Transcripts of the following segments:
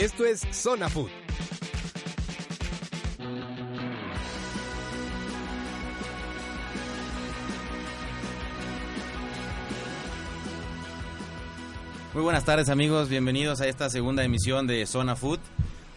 Esto es Zona Food. Muy buenas tardes amigos, bienvenidos a esta segunda emisión de Zona Food.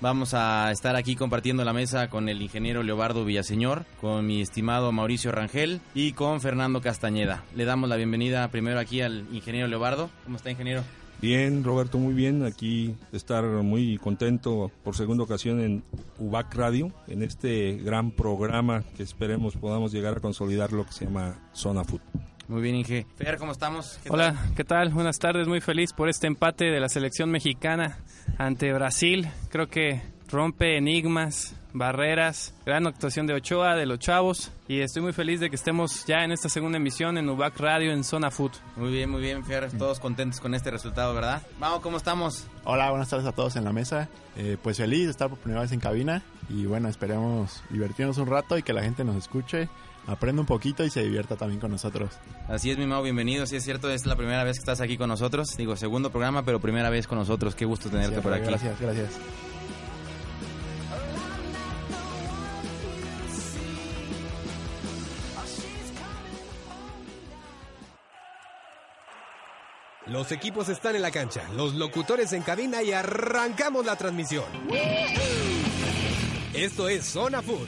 Vamos a estar aquí compartiendo la mesa con el ingeniero Leobardo Villaseñor, con mi estimado Mauricio Rangel y con Fernando Castañeda. Le damos la bienvenida primero aquí al ingeniero Leobardo. ¿Cómo está ingeniero? Bien, Roberto, muy bien. Aquí estar muy contento por segunda ocasión en UBAC Radio, en este gran programa que esperemos podamos llegar a consolidar lo que se llama Zona Food. Muy bien, Inge. Fer, ¿cómo estamos? ¿Qué Hola, tal? ¿qué tal? Buenas tardes, muy feliz por este empate de la selección mexicana ante Brasil. Creo que rompe enigmas, barreras, gran actuación de Ochoa, de los chavos y estoy muy feliz de que estemos ya en esta segunda emisión en UBAC Radio en Zona Food. Muy bien, muy bien, Fer. Todos contentos con este resultado, ¿verdad? Vamos, ¿cómo estamos? Hola, buenas tardes a todos en la mesa. Eh, pues feliz de estar por primera vez en cabina y bueno, esperemos divertirnos un rato y que la gente nos escuche, aprenda un poquito y se divierta también con nosotros. Así es, mi Mau, bienvenido. Sí, es cierto, es la primera vez que estás aquí con nosotros. Digo, segundo programa, pero primera vez con nosotros. Qué gusto tenerte por aquí. Gracias, gracias. Los equipos están en la cancha, los locutores en cabina y arrancamos la transmisión. Esto es Zona Food.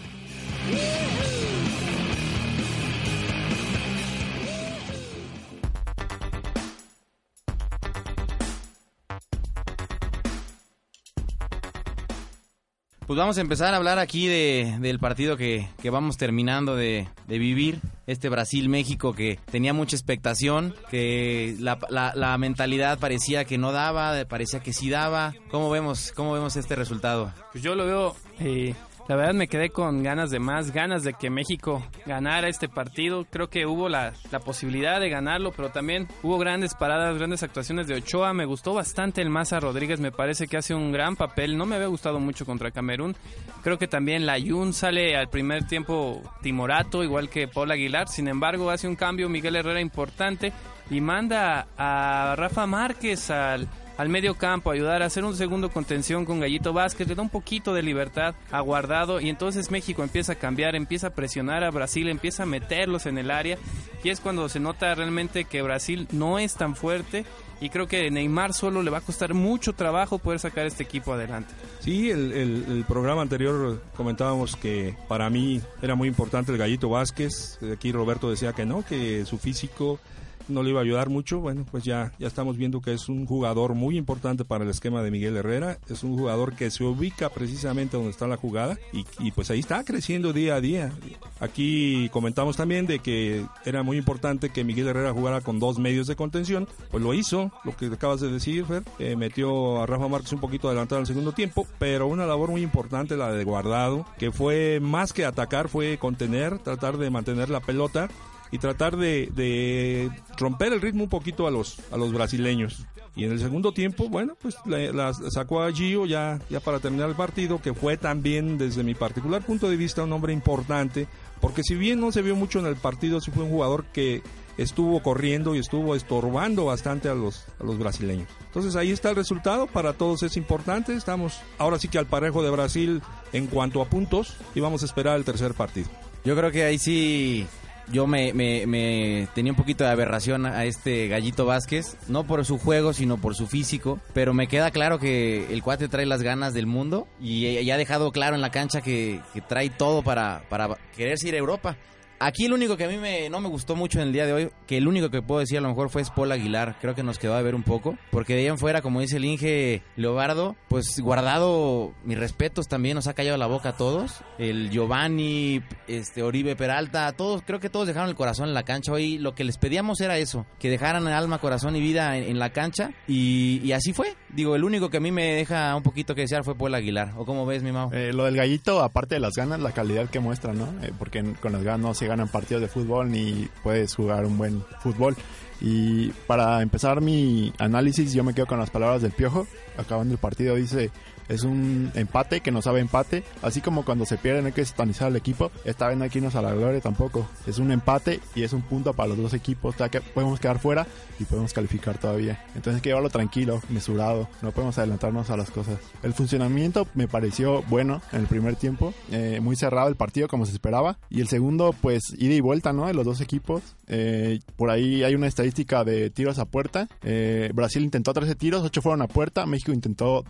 Pues vamos a empezar a hablar aquí de, del partido que, que vamos terminando de, de vivir, este Brasil-México que tenía mucha expectación, que la, la- la mentalidad parecía que no daba, parecía que sí daba. ¿Cómo vemos, cómo vemos este resultado? Pues yo lo veo, eh, la verdad me quedé con ganas de más, ganas de que México ganara este partido. Creo que hubo la, posibilidad de ganarlo, pero también hubo grandes paradas, grandes actuaciones de Ochoa. Me gustó bastante el Maza Rodríguez, me parece que hace un gran papel. No me había gustado mucho contra Camerún. Creo que también la Yun sale al primer tiempo timorato, igual que Paul Aguilar. Sin embargo, hace un cambio Miguel Herrera importante y manda a Rafa Márquez al al medio campo, ayudar a hacer un segundo contención con Gallito Vázquez, le da un poquito de libertad a Guardado y entonces México empieza a cambiar, empieza a presionar a Brasil, empieza a meterlos en el área y es cuando se nota realmente que Brasil no es tan fuerte y creo que Neymar solo le va a costar mucho trabajo poder sacar este equipo adelante. Sí, el, programa anterior comentábamos que para mí era muy importante el Gallito Vázquez. Aquí Roberto decía que no, que su físico no le iba a ayudar mucho. Bueno, pues ya, ya estamos viendo que es un jugador muy importante para el esquema de Miguel Herrera. Es un jugador que se ubica precisamente donde está la jugada y, pues ahí está creciendo día a día. Aquí comentamos también de que era muy importante que Miguel Herrera jugara con dos medios de contención. Pues lo hizo, lo que acabas de decir, Fer. Eh, metió a Rafa Márquez un poquito adelantado en el segundo tiempo, pero una labor muy importante la de Guardado, que fue más que atacar, fue contener, tratar de mantener la pelota y tratar de, de romper el ritmo un poquito a los, a los brasileños. Y en el segundo tiempo, bueno, pues la, sacó a Gio ya, ya para terminar el partido, que fue también desde mi particular punto de vista un hombre importante, porque si bien no se vio mucho en el partido, sí fue un jugador que estuvo corriendo y estuvo estorbando bastante a los, a los brasileños. Entonces ahí está el resultado, para todos es importante, estamos ahora sí que al parejo de Brasil en cuanto a puntos y vamos a esperar el tercer partido. Yo creo que ahí sí yo me, me- me tenía un poquito de aberración a este Gallito Vázquez, no por su juego, sino por su físico, pero me queda claro que el cuate trae las ganas del mundo y ya ha dejado claro en la cancha que, que trae todo para, para quererse ir a Europa. Aquí el único que a mí me, no me gustó mucho en el día de hoy, que el único que puedo decir a lo mejor fue Paul Aguilar. Creo que nos quedó a ver un poco. Porque de ahí en fuera, como dice el Inge Leobardo, pues guardado mis respetos también, nos ha callado la boca a todos. El Giovanni, este Oribe Peralta, todos, creo que todos dejaron el corazón en la cancha. Hoy lo que les pedíamos era eso, que dejaran alma, corazón y vida en, la cancha. Y, así fue. Digo, el único que a mí me deja un poquito que desear fue Paul Aguilar. ¿O cómo ves, mi Mau? Eh, lo del gallito, aparte de las ganas, la calidad que muestra, ¿no? Eh, porque con las ganas no se ganan partidos de fútbol ni puedes jugar un buen fútbol. Y para empezar mi análisis, yo me quedo con las palabras del Piojo. Acabando el partido, dice: es un empate que no sabe empate. Así como cuando se pierden hay que satanizar al equipo. Esta vez no hay que irnos a la gloria tampoco. Es un empate y es un punto para los dos equipos. Ya que podemos quedar fuera y podemos calificar todavía. Entonces hay que llevarlo tranquilo, mesurado. No podemos adelantarnos a las cosas. El funcionamiento me pareció bueno en el primer tiempo. Eh, muy cerrado el partido como se esperaba. Y el segundo, pues ida y vuelta, ¿no? De los dos equipos. Eh, por ahí hay una estadística de tiros a puerta. Eh, Brasil intentó 13 tiros, 8 fueron a puerta. México intentó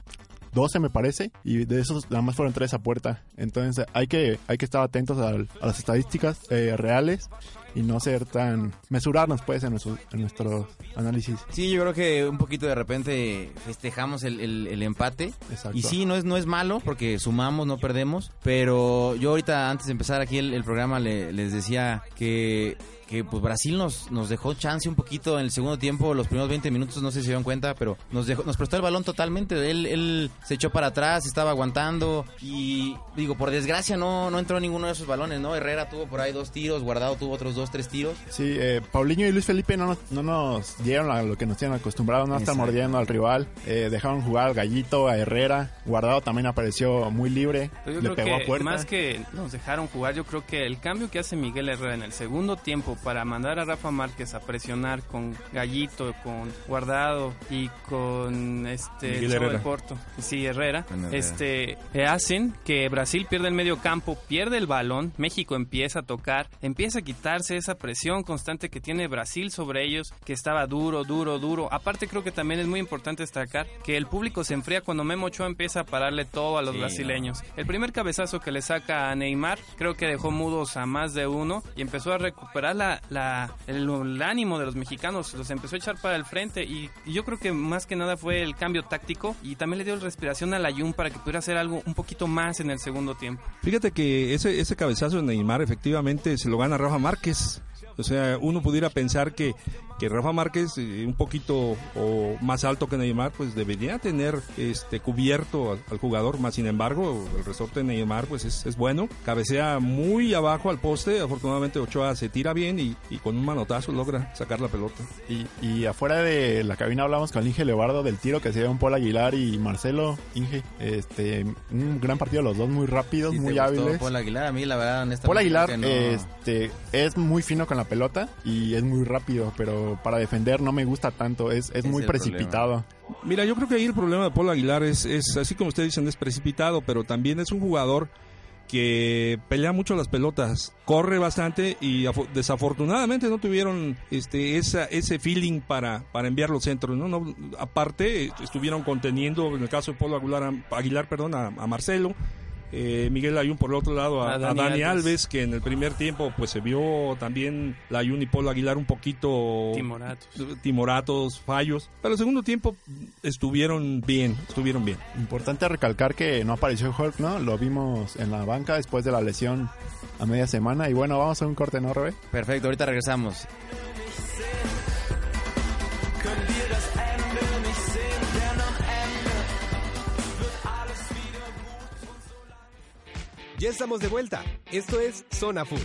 12 me parece, y de esos nada más fueron 3 a puerta. Entonces hay que, hay que estar atentos a, las estadísticas eh, reales y no ser tan mesurarnos pues en nuestro, en nuestro análisis. Sí, yo creo que un poquito de repente festejamos el, el, empate. Exacto. Y sí, no es, no es malo porque sumamos, no perdemos. Pero yo ahorita antes de empezar aquí el, programa les decía que que pues Brasil nos, nos dejó chance un poquito en el segundo tiempo, los primeros 20 minutos, no sé si se dieron cuenta, pero nos dejó, nos prestó el balón totalmente. Él, él se echó para atrás, estaba aguantando y digo, por desgracia no, no entró ninguno de esos balones, ¿no? Herrera tuvo por ahí dos tiros, Guardado tuvo otros dos, tres tiros. Sí, eh, Paulinho y Luis Felipe no nos, no nos dieron a lo que nos tienen acostumbrados, no están mordiendo al rival, eh, dejaron jugar al Gallito, a Herrera, Guardado también apareció muy libre, le pegó a puerta. Más que nos dejaron jugar, yo creo que el cambio que hace Miguel Herrera en el segundo tiempo para mandar a Rafa Márquez a presionar con Gallito, con Guardado y con este. Porto, sí, Herrera, este eh, hacen que Brasil pierda el medio campo, pierde el balón, México empieza a tocar, empieza a quitarse esa presión constante que tiene Brasil sobre ellos, que estaba duro, duro, duro. Aparte creo que también es muy importante destacar que el público se enfría cuando Memo Ochoa empieza a pararle todo a los brasileños. El primer cabezazo que le saca a Neymar creo que dejó mudos a más de uno y empezó a recuperar la, el, ánimo de los mexicanos, los empezó a echar para el frente y, yo creo que más que nada fue el cambio táctico y también le dio respiración a la Jun para que pudiera hacer algo un poquito más en el segundo tiempo. Fíjate que ese, ese cabezazo de Neymar efectivamente se lo gana Rafa Márquez. O sea, uno pudiera pensar que que Rafa Márquez, eh, un poquito o más alto que Neymar, pues debería tener este cubierto al, jugador, más sin embargo, el resorte de Neymar pues es, es, bueno, cabecea muy abajo al poste, afortunadamente Ochoa se tira bien y, y con un manotazo logra sacar la pelota. Y, y, afuera de la cabina hablamos con Inge Leobardo del tiro que se dio un Paul Aguilar y Marcelo. Inge, este un gran partido los dos muy rápidos, muy hábiles. Paul Aguilar, a mí la verdad Paul Aguilar este es muy fino con la pelota y es muy rápido, pero para defender no me gusta tanto, es, es, muy precipitado. Mira, yo creo que ahí el problema de Paul Aguilar es, es, así como ustedes dicen, es precipitado, pero también es un jugador que pelea mucho las pelotas, corre bastante y desafortunadamente no tuvieron este esa, ese feeling para, para enviar los centros, ¿no? no aparte estuvieron conteniendo en el caso de Paul Aguilar, Aguilar perdón, a Marcelo, eh, Miguel Ayun por el otro lado a, Dani, Alves. que en el primer tiempo pues se vio también la Ayun y Polo Aguilar un poquito timoratos. fallos, pero el segundo tiempo estuvieron bien, estuvieron bien. Importante recalcar que no apareció Hulk, ¿no? Lo vimos en la banca después de la lesión a media semana y bueno, vamos a un corte, ¿no, Rebe? Perfecto, ahorita regresamos. Ya estamos de vuelta. Esto es Zona Food.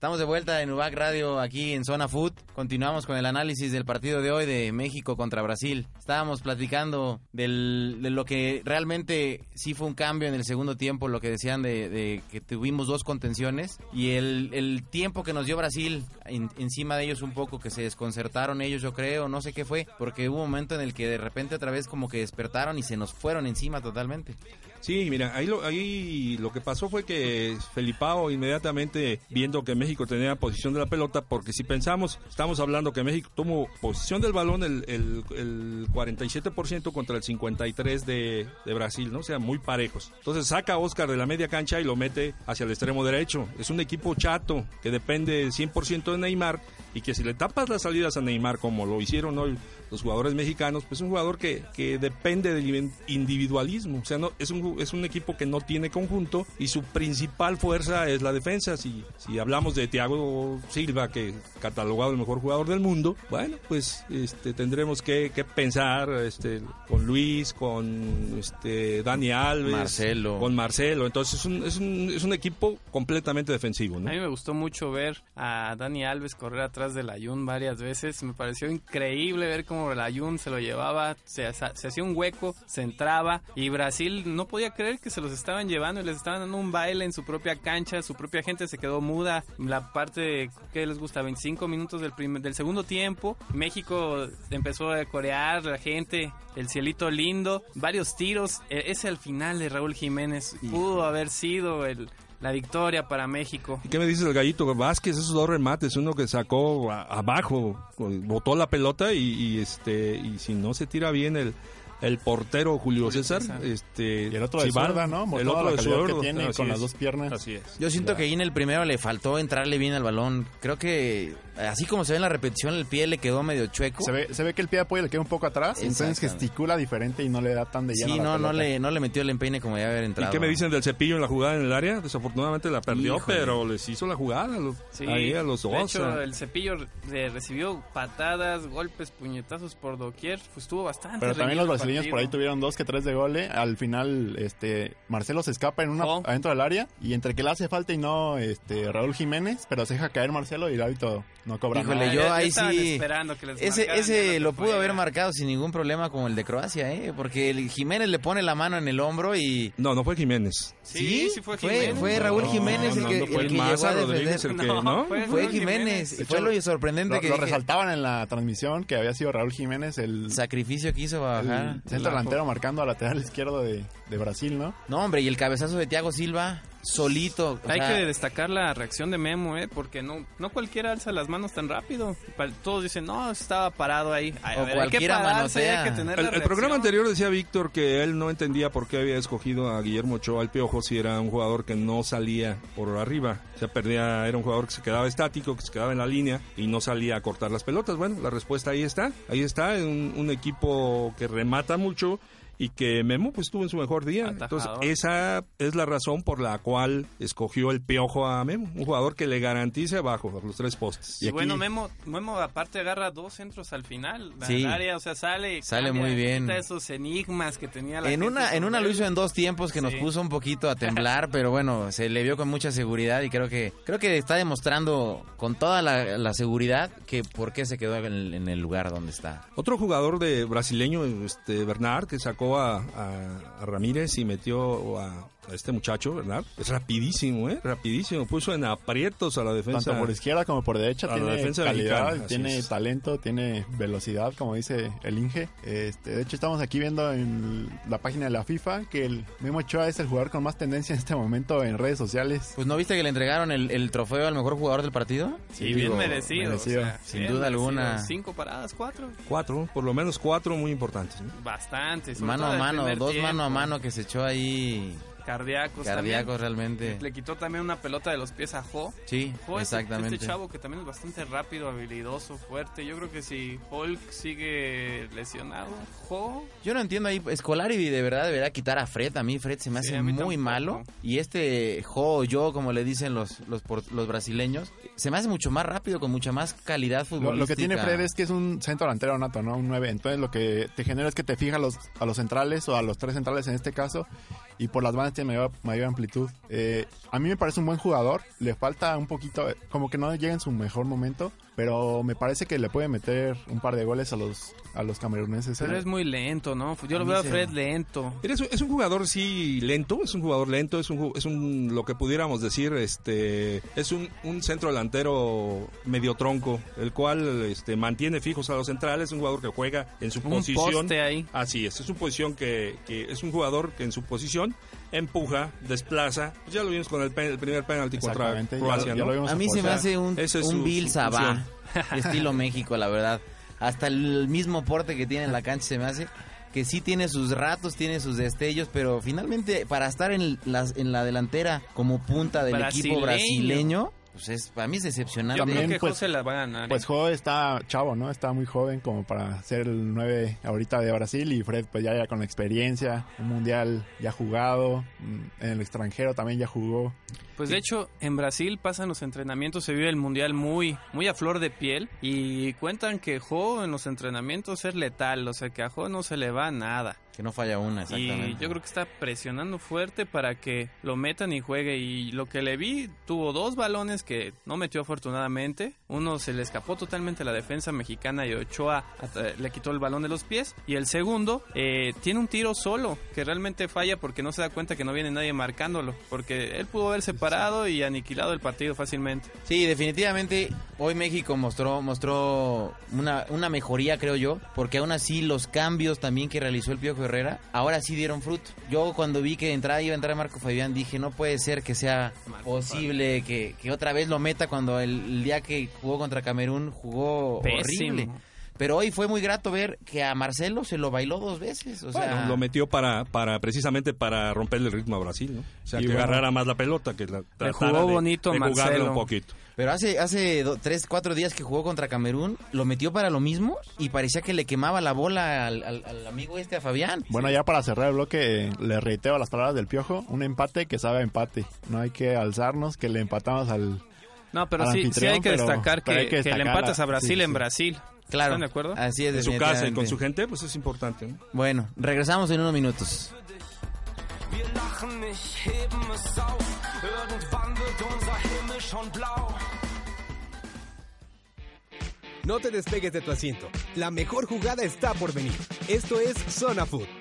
Estamos de vuelta en UBAC Radio aquí en Zona Food. Continuamos con el análisis del partido de hoy de México contra Brasil. Estábamos platicando de lo que realmente sí fue un cambio en el segundo tiempo, lo que decían de, que tuvimos dos contenciones y el, tiempo que nos dio Brasil encima de ellos un poco, que se desconcertaron ellos yo creo, no sé qué fue, porque hubo un momento en el que de repente otra vez como que despertaron y se nos fueron encima totalmente. Sí, mira, ahí lo, ahí lo que pasó fue que Felipao inmediatamente viendo que México tenía posición de la pelota, porque si pensamos, estamos hablando que México tomó posición del balón el, el, el 47% contra el 53% de, de Brasil, ¿no? O sea, muy parejos. Entonces saca a Oscar de la media cancha y lo mete hacia el extremo derecho. Es un equipo chato que depende 100% de Neymar y que si le tapas las salidas a Neymar como lo hicieron hoy los jugadores mexicanos, pues es un jugador que, que depende del individualismo. O sea, no, es, un, es un equipo que no tiene conjunto y su principal fuerza es la defensa. Si, si hablamos de Thiago Silva, que catalogado el mejor jugador del mundo, bueno, pues este, tendremos que, que pensar este, con Luis, con este, Dani Alves, Marcelo. con Marcelo. Entonces es un, es un, es un equipo completamente defensivo. ¿no? A mí me gustó mucho ver a Dani Alves correr atrás del Ayun varias veces. Me pareció increíble ver cómo el Ayun se lo llevaba, se, se, hacía un hueco, se entraba y Brasil no podía creer que se los estaban llevando y les estaban dando un baile en su propia cancha, su propia gente se quedó muda. La parte que les gusta, 25 minutos del, primer, del segundo tiempo, México empezó a corear la gente, el cielito lindo, varios tiros. Ese al final de Raúl Jiménez pudo haber sido el la victoria para México. ¿Y qué me dices del gallito Vázquez? Esos dos remates, uno que sacó a, abajo, botó la pelota y, y, este y si no se tira bien el el portero Julio, Julio César, César, este y el otro de Chivar, zurda, ¿no? El otro la de que tiene con las es. dos piernas. Así es. Yo siento que ahí en el primero le faltó entrarle bien al balón. Creo que así como se ve en la repetición, el pie le quedó medio chueco. Se ve, se ve que el pie de apoyo le queda un poco atrás, entonces gesticula diferente y no le da tan de lleno Sí, a la no, no le, no le metió el empeine como debe haber ¿Y entrado. qué me dicen del cepillo en la jugada en el área? Desafortunadamente la perdió, Híjole. pero les hizo la jugada a los- Sí, ahí a los dos. de o hecho, sea. el cepillo eh, recibió patadas, golpes, puñetazos por doquier. Pues estuvo bastante. Pero también los brasileños por ahí tuvieron dos que tres de goles. Al final, este Marcelo se escapa en una Oh. adentro del área y entre que le hace falta y no, este Raúl Jiménez, pero se deja caer Marcelo y el hábito no cobra Híjole, nada. yo Ya- ahí sí- esperando que les Ese, ese lo pudo haber marcado sin ningún problema como el de Croacia, ¿eh? Porque el Jiménez le pone la mano en el hombro y... No, no fue Jiménez. Sí, sí fue fue, Jiménez. fue Raúl No, Jiménez el que, no, el fue que el llegó Maza a Rodríguez el que, No, ¿no? fue- Jiménez. Fue lo sorprendente Lo, que lo dije, resaltaban en la transmisión que había sido Raúl Jiménez el, el sacrificio que hizo para bajar. el centro delantero marcando a lateral izquierdo de, de Brasil, ¿no? No, hombre, y el cabezazo de Thiago Silva solito. o Hay sea, que destacar la reacción de Memo, ¿eh? Porque no, no cualquiera alza las manos tan rápido. Todos dicen, no, estaba parado ahí. Ay, O ver, hay que cualquiera pararse, manotea. hay que tener El, la el programa anterior decía Víctor que él no entendía por qué había escogido a Guillermo Ochoa al Piojo si era un jugador que no salía por arriba. O sea, perdía, era un jugador que se quedaba estático, que se quedaba en la línea y no salía a cortar las pelotas. Bueno, la respuesta ahí está. Ahí está, un, un equipo que remata mucho y que Memo pues tuvo en su mejor día. Entonces, esa es la razón por la cual escogió el Piojo a Memo, un jugador que le garantice abajo los tres postes. Y, aquí- bueno, Memo, Memo aparte agarra dos centros al final. Sí. Al área, o sea, sale. Sale cambia, muy bien. esos enigmas que tenía la En gente una, en una lo hizo en dos tiempos que nos puso un poquito a temblar, pero bueno, se le vio con mucha seguridad y creo que creo que está demostrando con toda la, la seguridad que por qué se quedó en, en el lugar donde está. Otro jugador de brasileño, este Bernard, que sacó a, a- Ramírez y metió a este muchacho, Bernard, es rapidísimo, ¿eh? Rapidísimo. Puso en aprietos a la defensa. Tanto por izquierda como por derecha a la tiene defensa calidad, mexicana, tiene es. talento, tiene velocidad, como dice el Inge. Este, de hecho, estamos aquí viendo en la página de la FIFA que el Memo Ochoa es el jugador con más tendencia en este momento en redes sociales. Pues no viste que le entregaron el, el trofeo al mejor jugador del partido? Sí, bien merecido. merecido. o sea, Sin bien duda merecido. alguna. Cinco paradas, cuatro. Cuatro, por lo menos cuatro muy importantes. ¿no? Bastante. sobre Mano a mano, dos tiempo. mano a mano que se echó ahí Cardíacos. cardíacos también. realmente. Le quitó también una pelota de los pies a Jo. Sí, Jo es exactamente. Este chavo que también es bastante rápido, habilidoso, fuerte. Yo creo que si Hulk sigue lesionado, Jo Yo no entiendo ahí, Escolari de verdad debería quitar a Fred, a mí Fred se me Sí, hace muy tampoco. malo y este Jo o yo como le dicen los, los, por- los brasileños, se me hace mucho más rápido, con mucha más calidad futbolística. lo que tiene Fred es que es un centro delantero nato, ¿no? Un 9. Entonces lo que te genera es que te fija a los, a los centrales o a los tres centrales en este caso y por las bandas tiene mayor, mayor amplitud. Eh, a mí me parece un buen jugador, le falta un poquito, como que no llega en su mejor momento, pero me parece que le puede meter un par de goles a los a los cameruneses. Pero ¿eh? es muy lento, ¿no? Yo lo veo a Fred lento. Es, es un jugador sí lento, es un jugador lento, es un es un lo que pudiéramos decir, este es un, un centro delantero medio tronco, el cual este mantiene fijos a los centrales, es un jugador que juega en su Un posición. poste ahí. Así es, es una posición que, que es un jugador que en su posición empuja, desplaza. Pues ya lo vimos con el, pe- el primer penalti contra Croacia, ¿no? A mí se me hace un, es un su- Bill Sabá, estilo México, la verdad. Hasta el mismo porte que tiene en la cancha se me hace que sí tiene sus ratos, tiene sus destellos, pero finalmente para estar en, las, en la delantera como punta del equipo Brasileño. Pues es, para mí es decepcionante. Yo creo También, que pues, José la va a ganar. Pues ¿eh? Jo está chavo, ¿no? Está muy joven como para ser el 9 ahorita de Brasil y Fred pues ya, ya con la experiencia, un mundial ya jugado, mm, en el extranjero también ya jugó. Pues de hecho, en Brasil pasan los entrenamientos, se vive el mundial muy, muy a flor de piel y cuentan que Jo en los entrenamientos es letal, o sea que a Jo no se le va nada. Que no falla una, Y exactamente. yo creo que está presionando fuerte para que lo metan y juegue. Y lo que le vi, tuvo dos balones que no metió afortunadamente. Uno se le escapó totalmente a la defensa mexicana y Ochoa hasta le quitó el balón de los pies. Y el segundo eh, tiene un tiro solo que realmente falla porque no se da cuenta que no viene nadie marcándolo. Porque él pudo haberse parado y aniquilado el partido fácilmente. Sí, definitivamente hoy México mostró mostró una, una mejoría, creo yo, porque aún así los cambios también que realizó el Piojo Herrera, ahora sí dieron fruto. Yo cuando vi que entraba, iba a entrar Marco Fabián, dije, no puede ser que sea posible que, que otra vez lo meta cuando el, el día que jugó contra Camerún jugó Pésimo. horrible. Pero hoy fue muy grato ver que a Marcelo se lo bailó dos veces. O sea, Bueno, lo metió para, para precisamente para romperle el ritmo a Brasil, ¿no? O sea, Y que bueno, agarrara más la pelota, que la tratara jugó de, bonito de jugarle Marcelo. un poquito. Pero hace, hace do- tres, cuatro días que jugó contra Camerún, lo metió para lo mismo y parecía que le quemaba la bola al, al- al amigo este, a Fabián. Bueno, ya para cerrar el bloque, le reitero las palabras del Piojo, un empate que sabe a empate. No hay que alzarnos, que le empatamos al... No, pero sí, hay que destacar pero que, hay que que le destacar empatas a Brasil sí, en sí. Brasil. Claro. ¿Están de acuerdo? Así es, En su casa y con su gente, pues es importante, ¿no? Bueno, regresamos en unos minutos. No te despegues de tu asiento. La mejor jugada está por venir. Esto es Zona Food.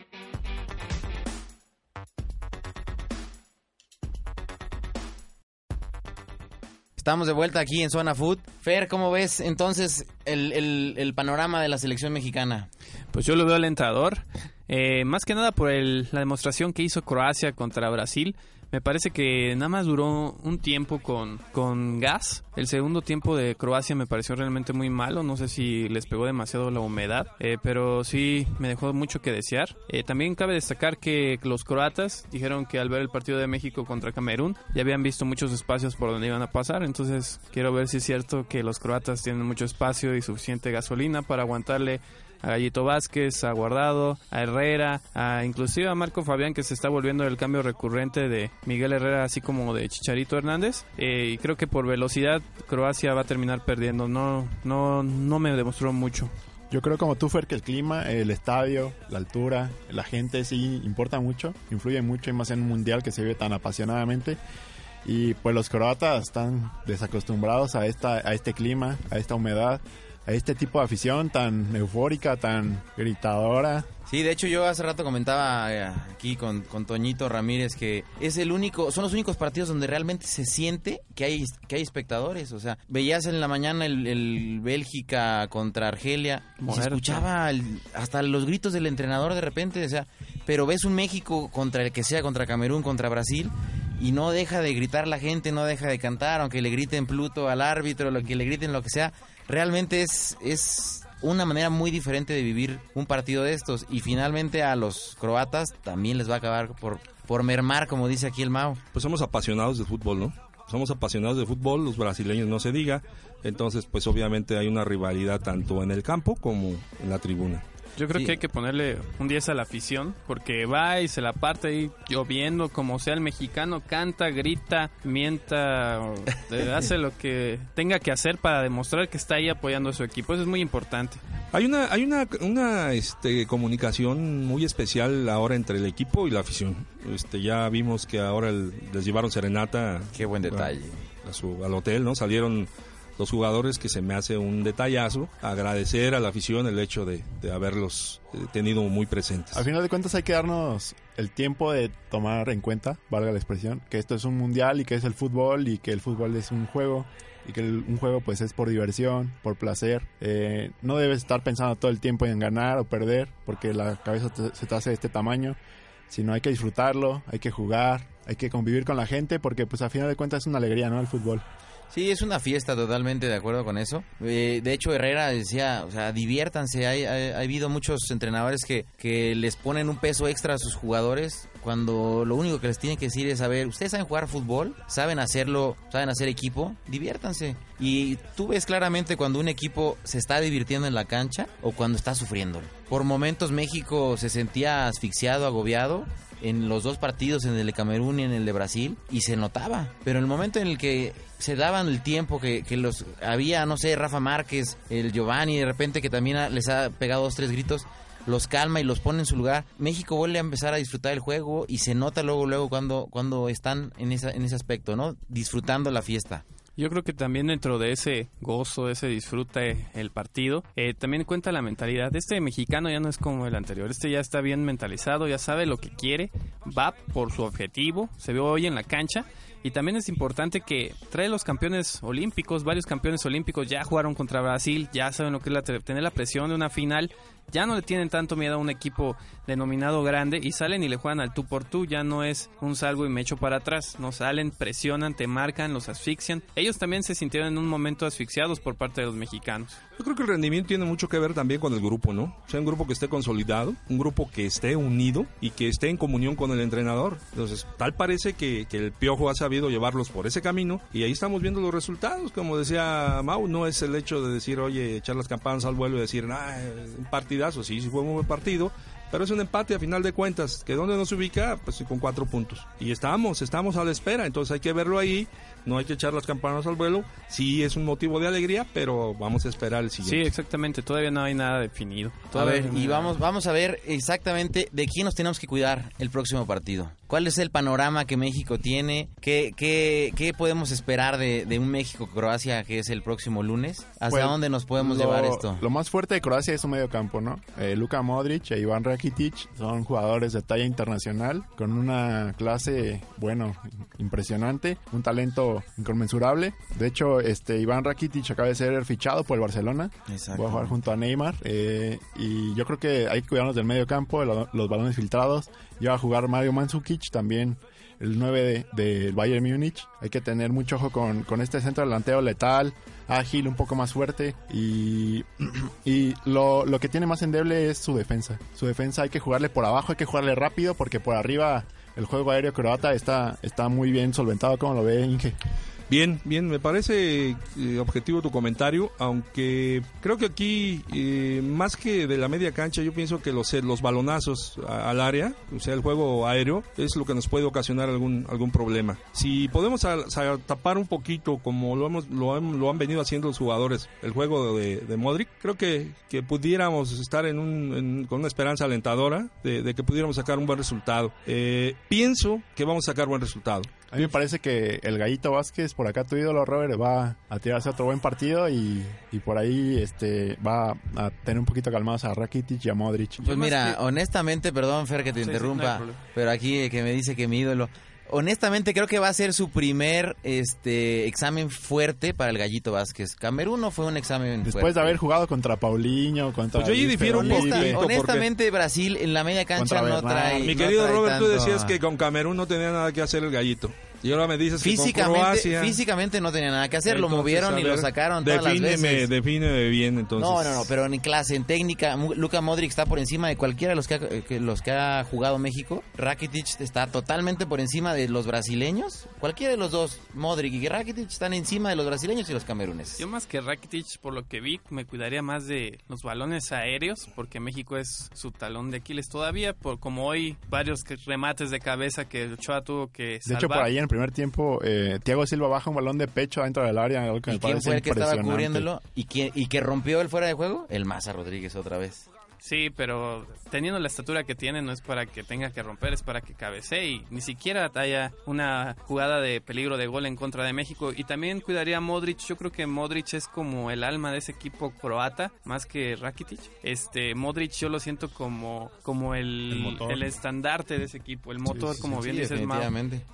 Estamos de vuelta aquí en Zona Food. Fer, ¿cómo ves entonces el, el- panorama de la selección mexicana? Pues yo lo veo alentador. Eh, más que nada por el- la demostración que hizo Croacia contra Brasil. Me parece que nada más duró un tiempo con, con gas. El segundo tiempo de Croacia me pareció realmente muy malo. No sé si les pegó demasiado la humedad, eh, pero sí me dejó mucho que desear. Eh, también cabe destacar que los croatas dijeron que al ver el partido de México contra Camerún ya habían visto muchos espacios por donde iban a pasar. Entonces quiero ver si es cierto que los croatas tienen mucho espacio y suficiente gasolina para aguantarle a Gallito Vázquez, a Guardado, a Herrera, a inclusive a Marco Fabián que se está volviendo el cambio recurrente de Miguel Herrera así como de Chicharito Hernández. Eh, y creo que por velocidad Croacia va a terminar perdiendo. No no no me demostró mucho. Yo creo como tú, Fer, que el clima, el estadio, la altura, la gente sí importa mucho, influye mucho y más en un mundial que se vive tan apasionadamente. Y pues los croatas están desacostumbrados a, esta, a este clima, a esta humedad, a este tipo de afición tan eufórica, tan gritadora. Sí, de hecho yo hace rato comentaba eh, aquí con, con Toñito Ramírez que es el único, son los únicos partidos donde realmente se siente que hay, que hay espectadores. O sea, veías en la mañana el, el Bélgica contra Argelia y se Muerto. escuchaba el- hasta los gritos del entrenador de repente, o sea, pero ves un México contra el que sea, contra Camerún, contra Brasil y no deja de gritar la gente, no deja de cantar, aunque le griten Pluto al árbitro, lo que le griten lo que sea, realmente es es una manera muy diferente de vivir un partido de estos y finalmente a los croatas también les va a acabar por por mermar, como dice aquí el Mao. Pues somos apasionados de fútbol, ¿no? Somos apasionados de fútbol, los brasileños no se diga. Entonces, pues obviamente hay una rivalidad tanto en el campo como en la tribuna. Yo creo Sí. que hay que ponerle un 10 a la afición porque va y se la parte ahí lloviendo como sea el mexicano canta grita mienta o, eh, hace lo que tenga que hacer para demostrar que está ahí apoyando a su equipo eso es muy importante Hay una, hay una, una este, comunicación muy especial ahora entre el equipo y la afición. Este, ya vimos que ahora el- les llevaron serenata Qué buen detalle. a su, al hotel, ¿no? Salieron los jugadores que se me hace un detallazo. Agradecer a la afición el hecho de, de haberlos eh, tenido muy presentes. Al final de cuentas hay que darnos el tiempo de tomar en cuenta, valga la expresión, que esto es un mundial y que es el fútbol y que el fútbol es un juego y que el- un juego pues es por diversión, por placer. Eh, no debes estar pensando todo el tiempo en ganar o perder porque la cabeza te- se te hace de este tamaño, sino hay que disfrutarlo, hay que jugar, hay que convivir con la gente porque pues al final de cuentas es una alegría, ¿no? El fútbol. Sí, es una fiesta, totalmente de acuerdo con eso. Eh, de hecho, Herrera decía, o sea, diviértanse. Hay, ha habido muchos entrenadores que, que les ponen un peso extra a sus jugadores cuando lo único que les tienen que decir es, a ver, ¿ustedes saben jugar fútbol? ¿Saben hacerlo? ¿Saben hacer equipo? Diviértanse. Y tú ves claramente cuando un equipo se está divirtiendo en la cancha o cuando está sufriendo. Por momentos México se sentía asfixiado, agobiado en los dos partidos, en el de Camerún y en el de Brasil, y se notaba. Pero en el momento en el que se daban el tiempo que, que los había, no sé, Rafa Márquez, el Giovanni, de repente que también les ha pegado dos, tres gritos, los calma y los pone en su lugar. México vuelve a empezar a disfrutar el juego y se nota luego, luego cuando, cuando están en, esa, en ese aspecto, ¿no? Disfrutando la fiesta. Yo creo que también dentro de ese gozo, ese disfrute el partido, eh, también cuenta la mentalidad. Este mexicano ya no es como el anterior, este ya está bien mentalizado, ya sabe lo que quiere, va por su objetivo, se ve hoy en la cancha y también es importante que trae los campeones olímpicos, varios campeones olímpicos ya jugaron contra Brasil, ya saben lo que es la, tener la presión de una final, ya no le tienen tanto miedo a un equipo denominado grande y salen y le juegan al tú por tú, ya no es un salgo y me echo para atrás, no salen, presionan, te marcan, los asfixian. Ellos también se sintieron en un momento asfixiados por parte de los mexicanos. Yo creo que el rendimiento tiene mucho que ver también con el grupo, ¿no? O sea, un grupo que esté consolidado, un grupo que esté unido y que esté en comunión con el entrenador. Entonces, tal parece que, el Piojo ha sabido llevarlos por ese camino y ahí estamos viendo los resultados. Como decía Mau, no es el hecho de decir, oye, echar las campanas al vuelo y decir, ah, un sí, sí fue un buen partido, pero es un empate a final de cuentas, que donde nos ubica, pues con cuatro puntos. Y estamos, estamos a la espera, entonces hay que verlo ahí, no hay que echar las campanas al vuelo, sí es un motivo de alegría, pero vamos a esperar el Sí, siguiente. exactamente, todavía no hay nada definido. A Todavía ver, no hay y nada. vamos, vamos a ver exactamente de quién nos tenemos que cuidar el próximo partido. ¿Cuál es el panorama que México tiene? ¿Qué, qué, qué podemos esperar de, de un México-Croacia que es el próximo lunes? ¿Hasta Pues, dónde nos podemos lo- llevar esto? Lo más fuerte de Croacia es su medio campo, ¿no? Eh, Luka Modric e Iván Rakitic son jugadores de talla internacional con una clase, bueno, impresionante, un talento inconmensurable. De hecho, este Iván Rakitic acaba de ser fichado por el Barcelona. Exacto. Va a jugar junto a Neymar. eh, y yo creo que hay que cuidarnos del medio campo, de lo- los balones filtrados. Ya va a jugar Mario Mandzukic también. El 9 de- del Bayern Múnich. Hay que tener mucho ojo con, con este centro delantero letal, ágil, un poco más fuerte. Y, y lo, lo que tiene más endeble es su defensa. Su defensa hay que jugarle por abajo, hay que jugarle rápido porque por arriba el juego aéreo croata está, está muy bien solventado. como lo ve Inge? Bien, bien, me parece eh, objetivo tu comentario, aunque creo que aquí, eh, más que de la media cancha, yo pienso que los, eh, los balonazos al área, o sea, el juego aéreo, es lo que nos puede ocasionar algún, algún problema. Si podemos tapar un poquito, como lo, hemos, lo, han, lo han venido haciendo los jugadores, el juego de, de Modric, creo que, que pudiéramos estar en un, en- con una esperanza alentadora de, de que pudiéramos sacar un buen resultado. Eh, pienso que vamos a sacar buen resultado. A mí me parece que el Gallito Vázquez, por acá tu ídolo, Robert, va a tirarse otro buen partido y, y por ahí este va a tener un poquito calmados a Rakitic y a Modric. Pues mira, que- honestamente, perdón Fer que te Sí, sí, no hay interrumpa, pero aquí eh, que me dice que mi ídolo. Honestamente creo que va a ser su primer este examen fuerte para el Gallito Vázquez. Camerún no fue un examen Después fuerte. de haber jugado contra Paulinho, contra... Pues yo ahí Luis difiero un poquito, porque- honestamente Brasil en la media cancha Contra no trae Mi no querido trae Robert, tú tanto- decías que con Camerún no tenía nada que hacer el gallito. Y ahora me dices que con físicamente Croacia... físicamente no tenía nada que hacer, lo movieron y lo sacaron todas las veces. Defíneme bien, entonces. No, no, no, pero en clase, en técnica, Luka Modric está por encima de cualquiera de los que ha, que- los que ha jugado México. Rakitic está totalmente por encima de los brasileños. Cualquiera de los dos, Modric y Rakitic, están encima de los brasileños y los camerunes. Yo más que Rakitic, por lo que vi, me cuidaría más de los balones aéreos, porque México es su talón de Aquiles todavía, por como hoy varios que- remates de cabeza que Ochoa tuvo que De salvar. hecho, por ahí en el primer tiempo, eh, Thiago Silva baja un balón de pecho dentro del área, algo que ¿Y me quién parece fue el que estaba cubriéndolo? ¿Y, quién, ¿Y que rompió el fuera de juego? El Maza Rodríguez otra vez. Sí, pero teniendo la estatura que tiene no es para que tenga que romper, es para que cabecee y ni siquiera haya una jugada de peligro de gol en contra de México. Y también cuidaría a Modric. Yo creo que Modric es como el alma de ese equipo croata, más que Rakitic. Este, Modric yo lo siento como, como el, El estandarte de ese equipo, el motor, sí, como Sí, bien dices, Mau.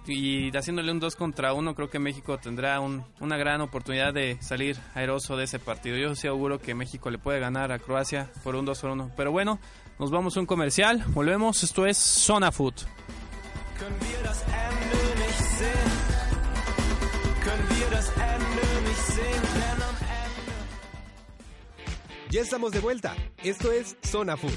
Y haciéndole un 2 contra 1, creo que México tendrá un- una gran oportunidad de salir airoso de ese partido. Yo sí auguro que México le puede ganar a Croacia por un 2 por 1. Pero bueno, nos vamos a un comercial. Volvemos. Esto es Zona Food. Ya estamos de vuelta. Esto es Zona Food.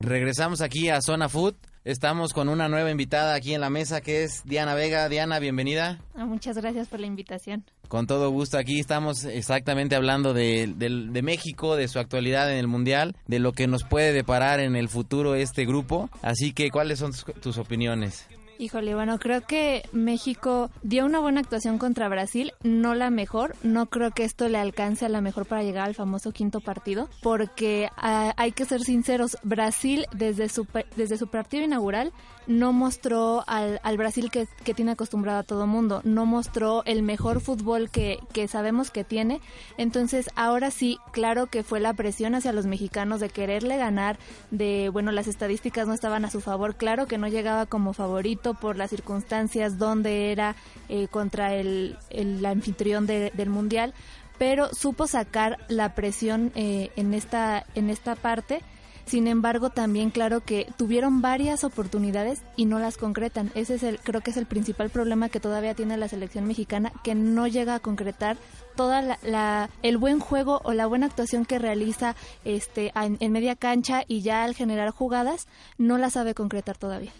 Regresamos aquí a Zona Food. Estamos con una nueva invitada aquí en la mesa que es Diana Vega. Diana, bienvenida. Ah, Muchas gracias por la invitación. Con todo gusto aquí estamos exactamente hablando de, de México, de su actualidad en el Mundial, de lo que nos puede deparar en el futuro este grupo. Así que, ¿cuáles son tus, tus opiniones? Híjole, bueno, creo que México dio una buena actuación contra Brasil, no la mejor. No creo que esto le alcance a la mejor para llegar al famoso quinto partido, porque ah, hay que ser sinceros, Brasil desde su, desde su partido inaugural no mostró al, al Brasil que, tiene acostumbrado a todo mundo, no mostró el mejor fútbol que, que sabemos que tiene. Entonces, ahora sí, claro que fue la presión hacia los mexicanos de quererle ganar, de, bueno, las estadísticas no estaban a su favor, claro que no llegaba como favorito por las circunstancias donde era eh, contra el, el anfitrión de- del Mundial, pero supo sacar la presión eh, en, esta, en esta parte. Sin embargo, también claro que tuvieron varias oportunidades y no las concretan. Ese es el, creo que es el principal problema que todavía tiene la selección mexicana, que no llega a concretar toda la, la- el buen juego o la buena actuación que realiza este en, en media cancha y ya al generar jugadas no la sabe concretar todavía.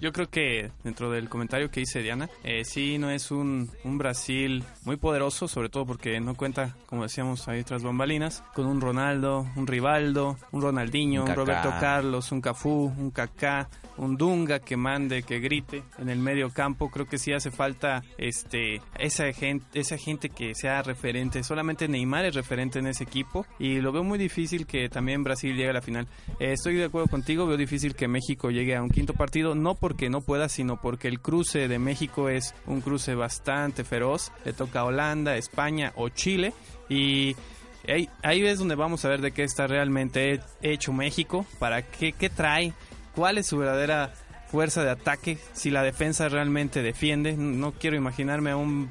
Yo, creo que dentro del comentario que dice Diana, eh, sí no es un, un Brasil muy poderoso, sobre todo porque no cuenta, como decíamos ahí tras bambalinas, con un Ronaldo, un Rivaldo, un Ronaldinho, Un. Roberto Carlos, un Cafú, un Kaká, un Dunga que mande, que grite en el medio campo. Creo que sí hace falta este esa gente, esa gente que sea referente. Solamente Neymar es referente en ese equipo y lo veo muy difícil que también Brasil llegue a la final. Eh, estoy de acuerdo contigo, veo difícil que México llegue a un quinto partido, no porque no pueda, sino porque el cruce de México es un cruce bastante feroz. Le toca a Holanda, España o Chile y ahí, ahí es donde vamos a ver de qué está realmente he- hecho México, para qué, qué trae, cuál es su verdadera fuerza de ataque, si la defensa realmente defiende. No quiero imaginarme a un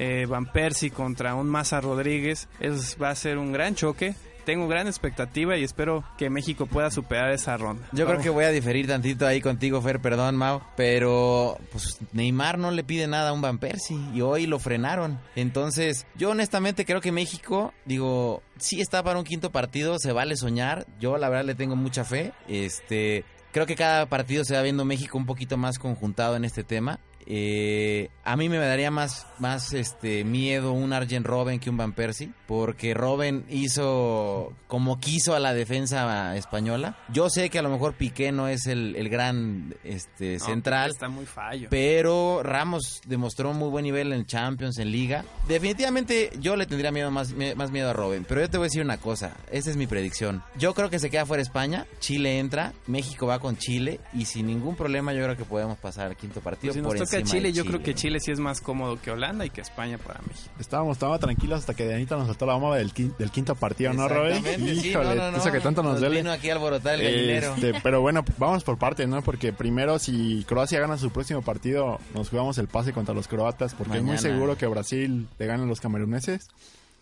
eh, Van Persie contra un Maza Rodríguez. Eso va a ser un gran choque. Tengo gran expectativa y espero que México pueda superar esa ronda. Yo creo que voy a diferir tantito ahí contigo, Fer, perdón, Mau, pero pues Neymar no le pide nada a un Van Persie y hoy lo frenaron. Entonces, yo honestamente creo que México, digo, sí está para un quinto partido, se vale soñar. Yo la verdad le tengo mucha fe. Este, creo que cada partido se va viendo México un poquito más conjuntado en este tema. Eh, a mí me daría más, más este miedo un Arjen Robben que un Van Persie, porque Robben hizo como quiso a la defensa española. Yo sé que a lo mejor Piqué no es el, el gran este, No, central, Está muy fallo. pero Ramos demostró muy buen nivel en Champions, en Liga. Definitivamente yo le tendría miedo más, más miedo a Robben, pero yo te voy a decir una cosa, esa es mi predicción. Yo creo que se queda fuera España, Chile entra, México va con Chile y sin ningún problema yo creo que podemos pasar al quinto partido Pues si por nos toca Chile, de yo creo que Chile sí es más cómodo que Holanda y que España para México. Estábamos, estábamos tranquilos hasta que Dianita nos soltó la bomba del, quin- del quinto partido, ¿no? Exactamente, sí, Híjole, no, eso que tanto nos, duele. vino aquí a alborotar el gallinero. Este, pero bueno, vamos por partes, ¿no? Porque primero, si Croacia gana su próximo partido, nos jugamos el pase contra los croatas, porque es muy seguro que Brasil le gane a los cameruneses.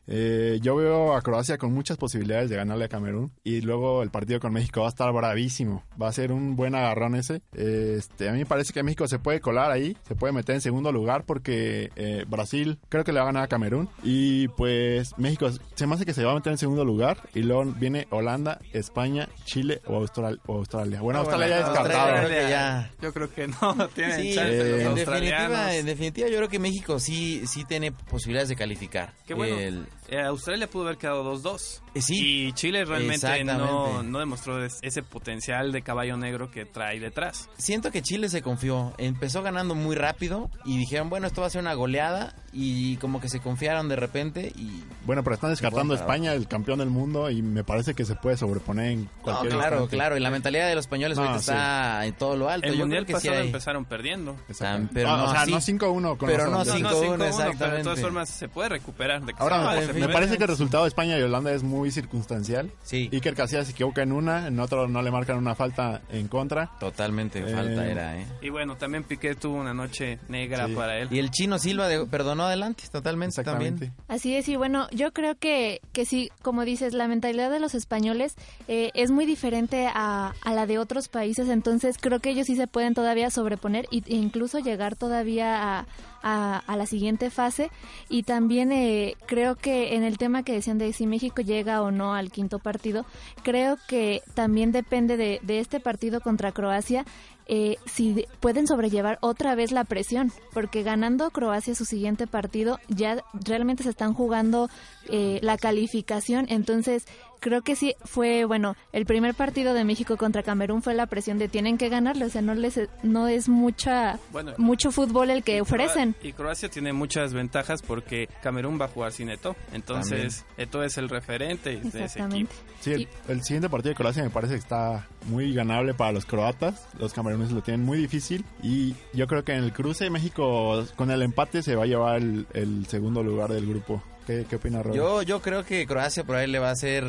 Eh, yo veo a Croacia con muchas posibilidades de ganarle a Camerún y luego el partido con México va a estar bravísimo. Va a ser un buen agarrón ese. Este, a mí me parece que México se puede colar ahí, se puede meter en segundo lugar porque eh, Brasil creo que le va a ganar a Camerún y pues México se me hace que se va a meter en segundo lugar y luego viene Holanda, España, Chile o, Austral- o Australia. Bueno, Ah, Australia bueno, ya descartado. Australia ya. Yo creo que no tienen Sí, chance eh, los en definitiva, en definitiva yo creo que México sí sí tiene posibilidades de calificar. Qué bueno. El- eh, Australia pudo haber quedado 2-2. Eh, sí. Y Chile realmente no, no demostró es- ese potencial de caballo negro que trae detrás. Siento que Chile se confió. Empezó ganando muy rápido y dijeron, bueno, esto va a ser una goleada. Y como que se confiaron de repente y... Bueno, pero están descartando España, el campeón del mundo, y me parece que se puede sobreponer en No, cualquier claro, instante. claro. Y la mentalidad de los españoles No, ahorita sí. está en todo lo alto. El Yo mundial creo que sí pasado hay- empezaron perdiendo. Exactamente. pero Ah, no o sea, así. no 5-1 con Pero no hombres. No, 5-1, no, 5-1, pero de exactamente. todas formas se puede recuperar. De que Ahora, se me, me parece que el resultado de España y Holanda es muy circunstancial. Sí, Iker Casillas se equivoca en una, en otro no le marcan una falta en contra. totalmente Eh, falta era, ¿eh? Y bueno, también Piqué tuvo una noche negra Sí. para él. Y el chino Silva de- perdonó adelante, totalmente también. Exactamente. Así es, y bueno, yo creo que, que sí, como dices, la mentalidad de los españoles eh, es muy diferente a, a la de otros países, entonces creo que ellos sí se pueden todavía sobreponer y- e incluso llegar todavía a, a- a la siguiente fase. Y también eh, creo que en el tema que decían de si México llega o no al quinto partido, creo que también depende de, de este partido contra Croacia. Eh, si de- pueden sobrellevar otra vez la presión, porque ganando Croacia su siguiente partido ya realmente se están jugando eh, la calificación, entonces creo que sí fue, bueno, el primer partido de México contra Camerún fue la presión de tienen que ganarle, o sea, no les no es mucha Bueno, mucho fútbol el que ofrecen. Y Croacia tiene muchas ventajas porque Camerún va a jugar sin Eto. Entonces, Eto es el referente de ese Exactamente. equipo. Sí, el, Y- el siguiente partido de Croacia me parece que está muy ganable para los croatas. Los cameruneses lo tienen muy difícil. Y yo creo que en el cruce México, con el empate, se va a llevar el, el segundo lugar del grupo. ¿Qué, qué opina Robert? Yo, yo creo que Croacia por ahí le va a ser,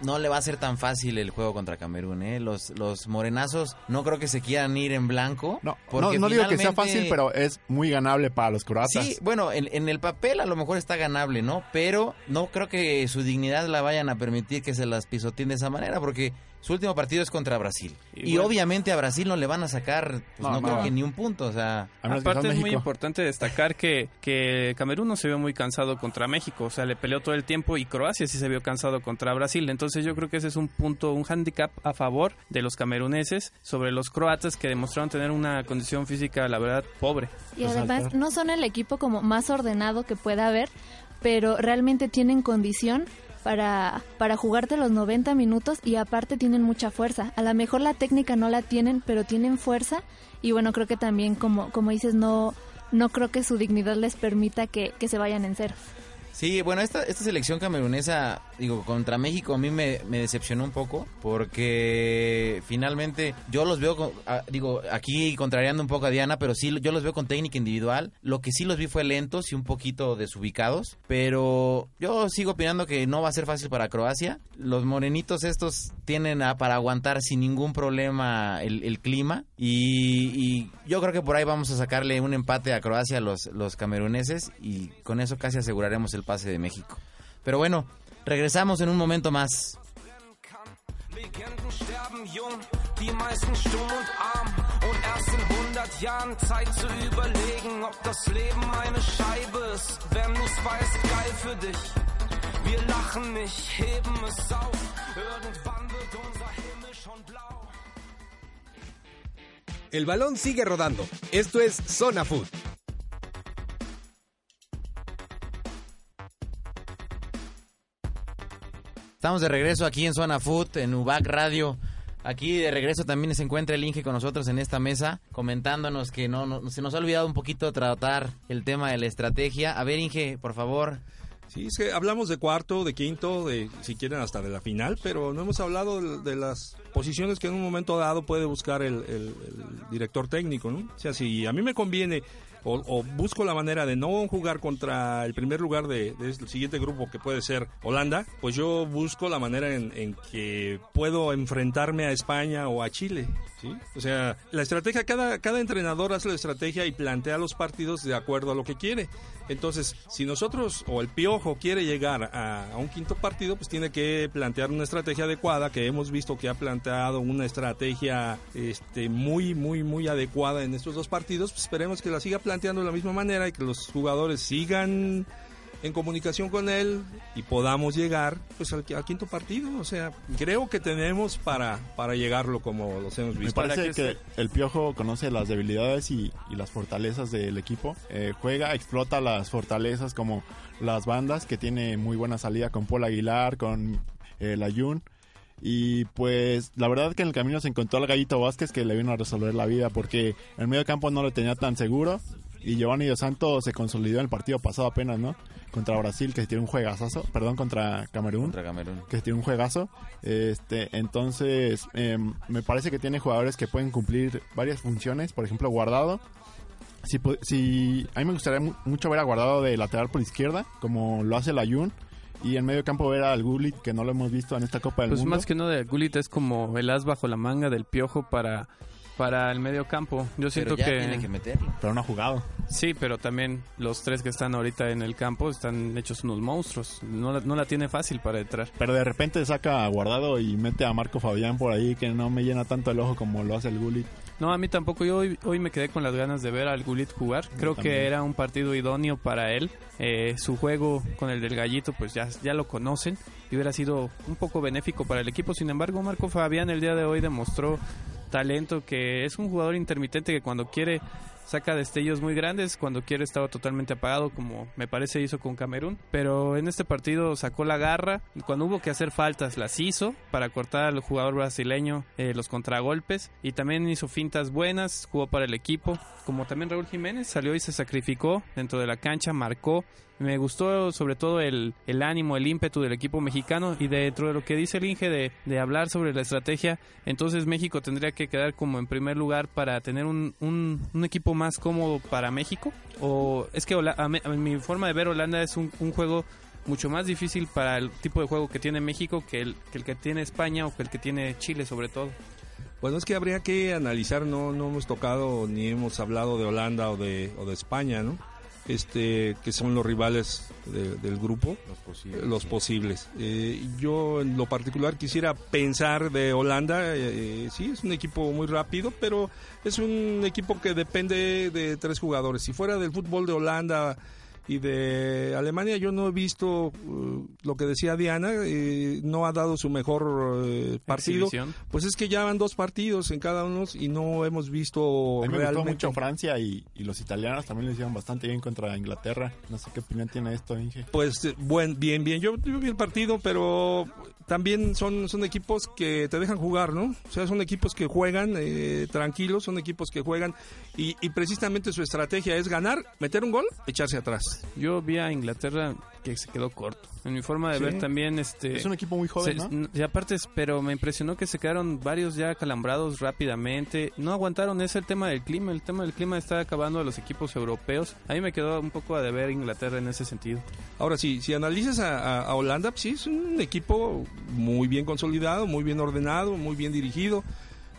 no le va a ser tan fácil el juego contra Camerún, ¿eh? Los, los morenazos no creo que se quieran ir en blanco. no, no, porque no digo que sea fácil, pero es muy ganable para los croatas. Sí, bueno, en, en el papel a lo mejor está ganable, ¿no? Pero no creo que su dignidad la vayan a permitir que se las pisoteen de esa manera, porque su último partido es contra Brasil. Y Y, bueno. obviamente a Brasil no le van a sacar, pues No, creo que ni un punto, o sea... Aparte es muy importante destacar que, que Camerún no se vio muy cansado contra México, o sea, le peleó todo el tiempo y Croacia sí se vio cansado contra Brasil. Entonces yo creo que ese es un punto, un handicap a favor de los cameruneses sobre los croatas que demostraron tener una condición física, la verdad, pobre. Y además no son el equipo como más ordenado que pueda haber, pero realmente tienen condición para, para jugarte los 90 minutos y aparte tienen mucha fuerza. A lo mejor la técnica no la tienen, pero tienen fuerza y bueno, creo que también como, como dices, no, no creo que su dignidad les permita que, que se vayan en cero. Sí, bueno, esta, esta selección camerunesa, digo, contra México a mí me, me decepcionó un poco porque finalmente yo los veo, con- ah, digo, aquí contrariando un poco a Diana, pero sí, yo los veo con técnica individual. Lo que sí los vi fue lentos y un poquito desubicados, pero yo sigo opinando que no va a ser fácil para Croacia. Los morenitos estos tienen a- para aguantar sin ningún problema el, el clima y, y yo creo que por ahí vamos a sacarle un empate a Croacia los, los cameruneses y con eso casi aseguraremos el pase de México. Pero bueno, regresamos en un momento más. Legenden sterben jung, die meisten stumm und arm. Und erst in 100 Jahren Zeit zu überlegen, ob das Leben eine Scheibe ist. Wenn du's weißt, geil für dich. Wir lachen nicht, heben es auf. Irgendwann wird unser Himmel schon blau. El balón sigue rodando. Esto es Zona Food. Estamos de regreso aquí en Zona Food, en UBAC Radio. Aquí de regreso también se encuentra el Inge con nosotros en esta mesa, comentándonos que no, no- se nos ha olvidado un poquito tratar el tema de la estrategia. A ver, Inge, por favor. Sí, es que hablamos de cuarto, de quinto, de si quieren hasta de la final, pero no hemos hablado de, de las posiciones que en un momento dado puede buscar el, el- director técnico, ¿no? O sea, si a mí me conviene o, busco la manera de no jugar contra el primer lugar de, del siguiente grupo que puede ser Holanda, pues yo busco la manera en, que puedo enfrentarme a España o a Chile. O sea, la estrategia, cada, cada entrenador hace la estrategia y plantea los partidos de acuerdo a lo que quiere. Entonces, si nosotros o el Piojo quiere llegar a, a un quinto partido, pues tiene que plantear una estrategia adecuada, que hemos visto que ha planteado una estrategia este, muy, muy, muy adecuada en estos dos partidos. Pues esperemos que la siga planteando de la misma manera y que los jugadores sigan en comunicación con él y podamos llegar pues al, al quinto partido. O sea, creo que tenemos para, para llegarlo como los hemos Me visto. parece que el Piojo conoce las debilidades y, y las fortalezas del equipo. Eh, juega, explota las fortalezas como las bandas, que tiene muy buena salida con Paul Aguilar, con el Ayun. Y pues la verdad que en el camino se encontró al Gallito Vázquez que le vino a resolver la vida porque el medio campo no lo tenía tan seguro. Y Giovanni Dos Santos se consolidó en el partido pasado apenas, ¿no? Contra Brasil, que se tiene un juegazazo. Perdón, contra Camerún Contra Camerún. que tiene un juegazo. Este, entonces, em, me parece que tiene jugadores que pueden cumplir varias funciones. Por ejemplo, Guardado. Si, si, a mí me gustaría mu- mucho ver a Guardado de lateral por izquierda, como lo hace el Ayun. Y en medio campo ver al Gullit, que no lo hemos visto en esta Copa del Pues Mundo. más que no de Gullit es como el as bajo la manga del piojo para, para el medio campo. Yo siento Pero ya que, tiene que meterlo. Pero no ha jugado. sí, pero también los tres que están ahorita en el campo están hechos unos monstruos. No la, no la tiene fácil para entrar. Pero de repente saca a Guardado y mete a Marco Fabián por ahí, que no me llena tanto el ojo como lo hace el Gullit. No, a mí tampoco. Yo hoy, hoy me quedé con las ganas de ver al Gullit jugar. Creo que era un partido idóneo para él. Eh, su juego con el del gallito, pues ya, ya lo conocen. Y hubiera sido un poco benéfico para el equipo. Sin embargo, Marco Fabián el día de hoy demostró talento, que es un jugador intermitente que cuando quiere saca destellos muy grandes, cuando quiere estaba totalmente apagado, como me parece hizo con Camerún. Pero en este partido sacó la garra cuando hubo que hacer faltas las hizo para cortar al jugador brasileño eh, los contragolpes y también hizo fintas buenas, jugó para el equipo, como también Raúl Jiménez salió y se sacrificó dentro de la cancha, marcó. Me gustó sobre todo el, el ánimo, el ímpetu del equipo mexicano y dentro de lo que dice el Inge de, de hablar sobre la estrategia, entonces México tendría que quedar como en primer lugar para tener un, un, equipo más cómodo para México. O es que a mi forma de ver Holanda es un, un juego mucho más difícil para el tipo de juego que tiene México que el, que el que tiene España o que el que tiene Chile sobre todo. Bueno, es que habría que analizar, no, no hemos tocado ni hemos hablado de Holanda o de, o de España, ¿no? Este, que son los rivales de- del grupo, Los posibles. los posibles. Eh, yo en lo particular quisiera pensar de Holanda, eh, sí, es un equipo muy rápido, pero es un equipo que depende de tres jugadores. Si fuera del fútbol de Holanda y de Alemania, yo no he visto uh, lo que decía Diana, eh, no ha dado su mejor eh, partido. Exhibición. Pues es que ya van dos partidos en cada uno y no hemos visto A mí me gustó realmente. mucho Francia y, y los italianos también lo hicieron bastante bien contra Inglaterra. No sé qué opinión tiene esto, Inge. Pues eh, buen, bien, bien. Yo, yo vi el partido, pero también son, son equipos que te dejan jugar, ¿no? O sea, son equipos que juegan eh, tranquilos, son equipos que juegan y, y precisamente su estrategia es ganar, meter un gol, echarse atrás. Yo vi a Inglaterra que se quedó corto. En mi forma de Sí. ver también este Es un equipo muy joven, se- ¿no? y aparte, pero me impresionó que se quedaron varios ya calambrados rápidamente. No aguantaron, es el tema del clima. El tema del clima está acabando a los equipos europeos. A mí me quedó un poco a deber Inglaterra en ese sentido. Ahora sí, si analizas a, a- a Holanda, pues sí, es un equipo muy bien consolidado, muy bien ordenado, muy bien dirigido,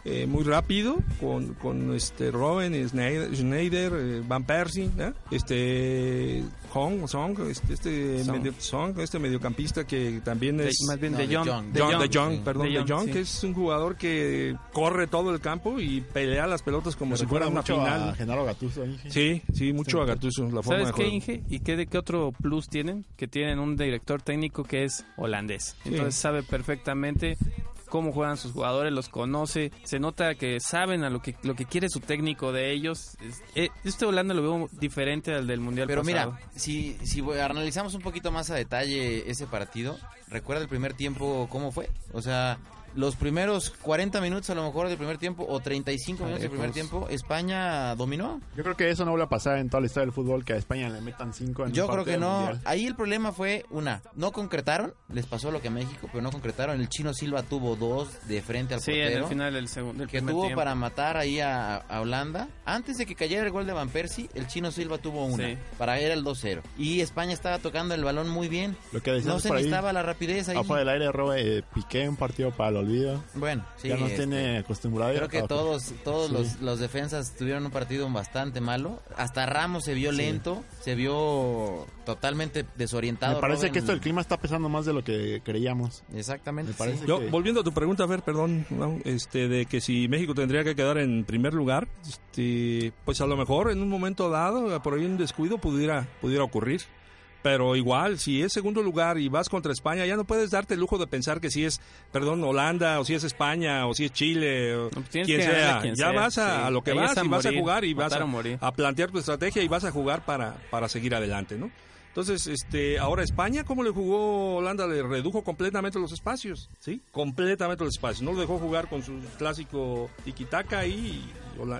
eh, muy rápido, con, con este Robben, Schneider, Schneider, eh, Van Persie, ¿eh? este Hong, Song, este, este, Song. medio- Song, este mediocampista que también De- es... más bien no, de de Jong. Jong. De Jong, de Jong, sí. perdón, De de Jong, Jong, sí. que es un jugador que corre todo el campo y pelea las pelotas como Me si fuera una mucho final. a Genaro Gattuso, Inge. Sí, sí, mucho a Gattuso, la forma ¿Sabes de qué. Inge? ¿Y qué, de qué otro plus tienen? Que tienen un director técnico que es holandés. Entonces sabe perfectamente cómo juegan sus jugadores, los conoce, se nota que saben a lo que lo que quiere su técnico de ellos. Eh, Este Holanda lo veo diferente al del Mundial Pero pasado. mira, si, si analizamos un poquito más a detalle ese partido, ¿recuerda el primer tiempo cómo fue? O sea, los primeros 40 minutos a lo mejor del primer tiempo o 35 minutos del primer tiempo, España dominó. Yo creo que eso no vuelve a pasar en toda la historia del fútbol, que a España le metan cinco en un Yo creo que no. mundial. Ahí el problema fue, una, no concretaron, les pasó lo que a México, pero no concretaron. El chino Silva tuvo dos de frente al Sí, en portero. el final del segundo que tuvo tiempo. para matar ahí a, a Holanda. Antes de que cayera el gol de Van Persie, el chino Silva tuvo una. Sí. Para era el 2-0. Y España estaba tocando el balón muy bien. Lo que decías No se necesitaba la rapidez ahí. afuera del aire, Robe, eh, Piqué un partido para el Bueno, sí. ya nos este, tiene acostumbrados. Creo que todos, todos Sí. los, los defensas tuvieron un partido bastante malo. Hasta Ramos se vio Sí. lento, se vio totalmente desorientado. Me parece que esto del clima está pesando más de lo que creíamos. Exactamente. Me parece sí. Yo, que- volviendo a tu pregunta, a ver, perdón, este, de que si México tendría que quedar en primer lugar, este, pues a lo mejor en un momento dado, por ahí un descuido pudiera, pudiera ocurrir. Pero igual, si es segundo lugar y vas contra España, ya no puedes darte el lujo de pensar que si es, perdón, Holanda, o si es España, o si es Chile, o pues quien que sea. a quien ya sea, vas a, sí. a lo que Ahí vas a y vas a jugar y vas a, a plantear tu estrategia y vas a jugar para, para seguir adelante, ¿no? Entonces, este, ahora España, ¿cómo le jugó Holanda? Le redujo completamente los espacios, ¿sí? Completamente los espacios. No lo dejó jugar con su clásico tiki-taka y,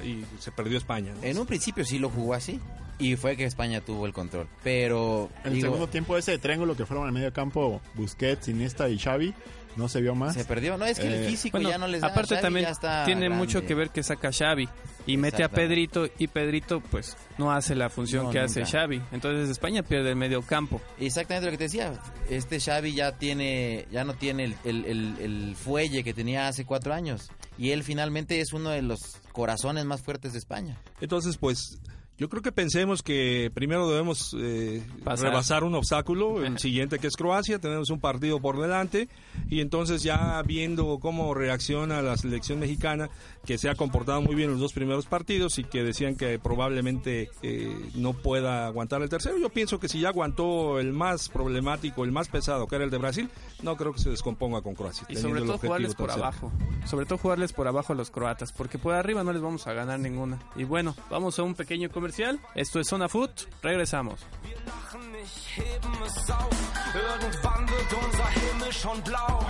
y, y se perdió España. ¿no? En un principio sí lo jugó así. Y fue que España tuvo el control. Pero. En el digo, segundo tiempo ese triángulo que fueron al medio campo, Busquets, Iniesta y Xavi, no se vio más. Se perdió. No, es que el Eh, físico Bueno, ya no les da. aparte Xavi también ya está tiene grande. mucho que ver que saca Xavi y mete a. Pedrito y Pedrito pues no hace la función No, que hace. Xavi. Entonces España pierde el medio campo. Exactamente lo que te decía. Este Xavi ya tiene, ya no tiene el, el- el- el fuelle que tenía hace cuatro años. Y él finalmente es uno de los corazones más fuertes de España. Entonces, pues, yo creo que pensemos que primero debemos eh, rebasar un obstáculo, el siguiente que es Croacia, tenemos un partido por delante y entonces ya viendo cómo reacciona la selección mexicana, que se ha comportado muy bien en los dos primeros partidos y que decían que probablemente eh, no pueda aguantar el tercero, yo pienso que si ya aguantó el más problemático, el más pesado, que era el de Brasil, no creo que se descomponga con Croacia. Y sobre todo jugarles por abajo. Sobre todo jugarles por abajo a los croatas, porque por arriba no les vamos a ganar ninguna. Y bueno, vamos a un pequeño comercial. Esto es Zona Food. Regresamos. Wir lachen nicht, heben es auf. Irgendwann wird unser Himmel schon blau.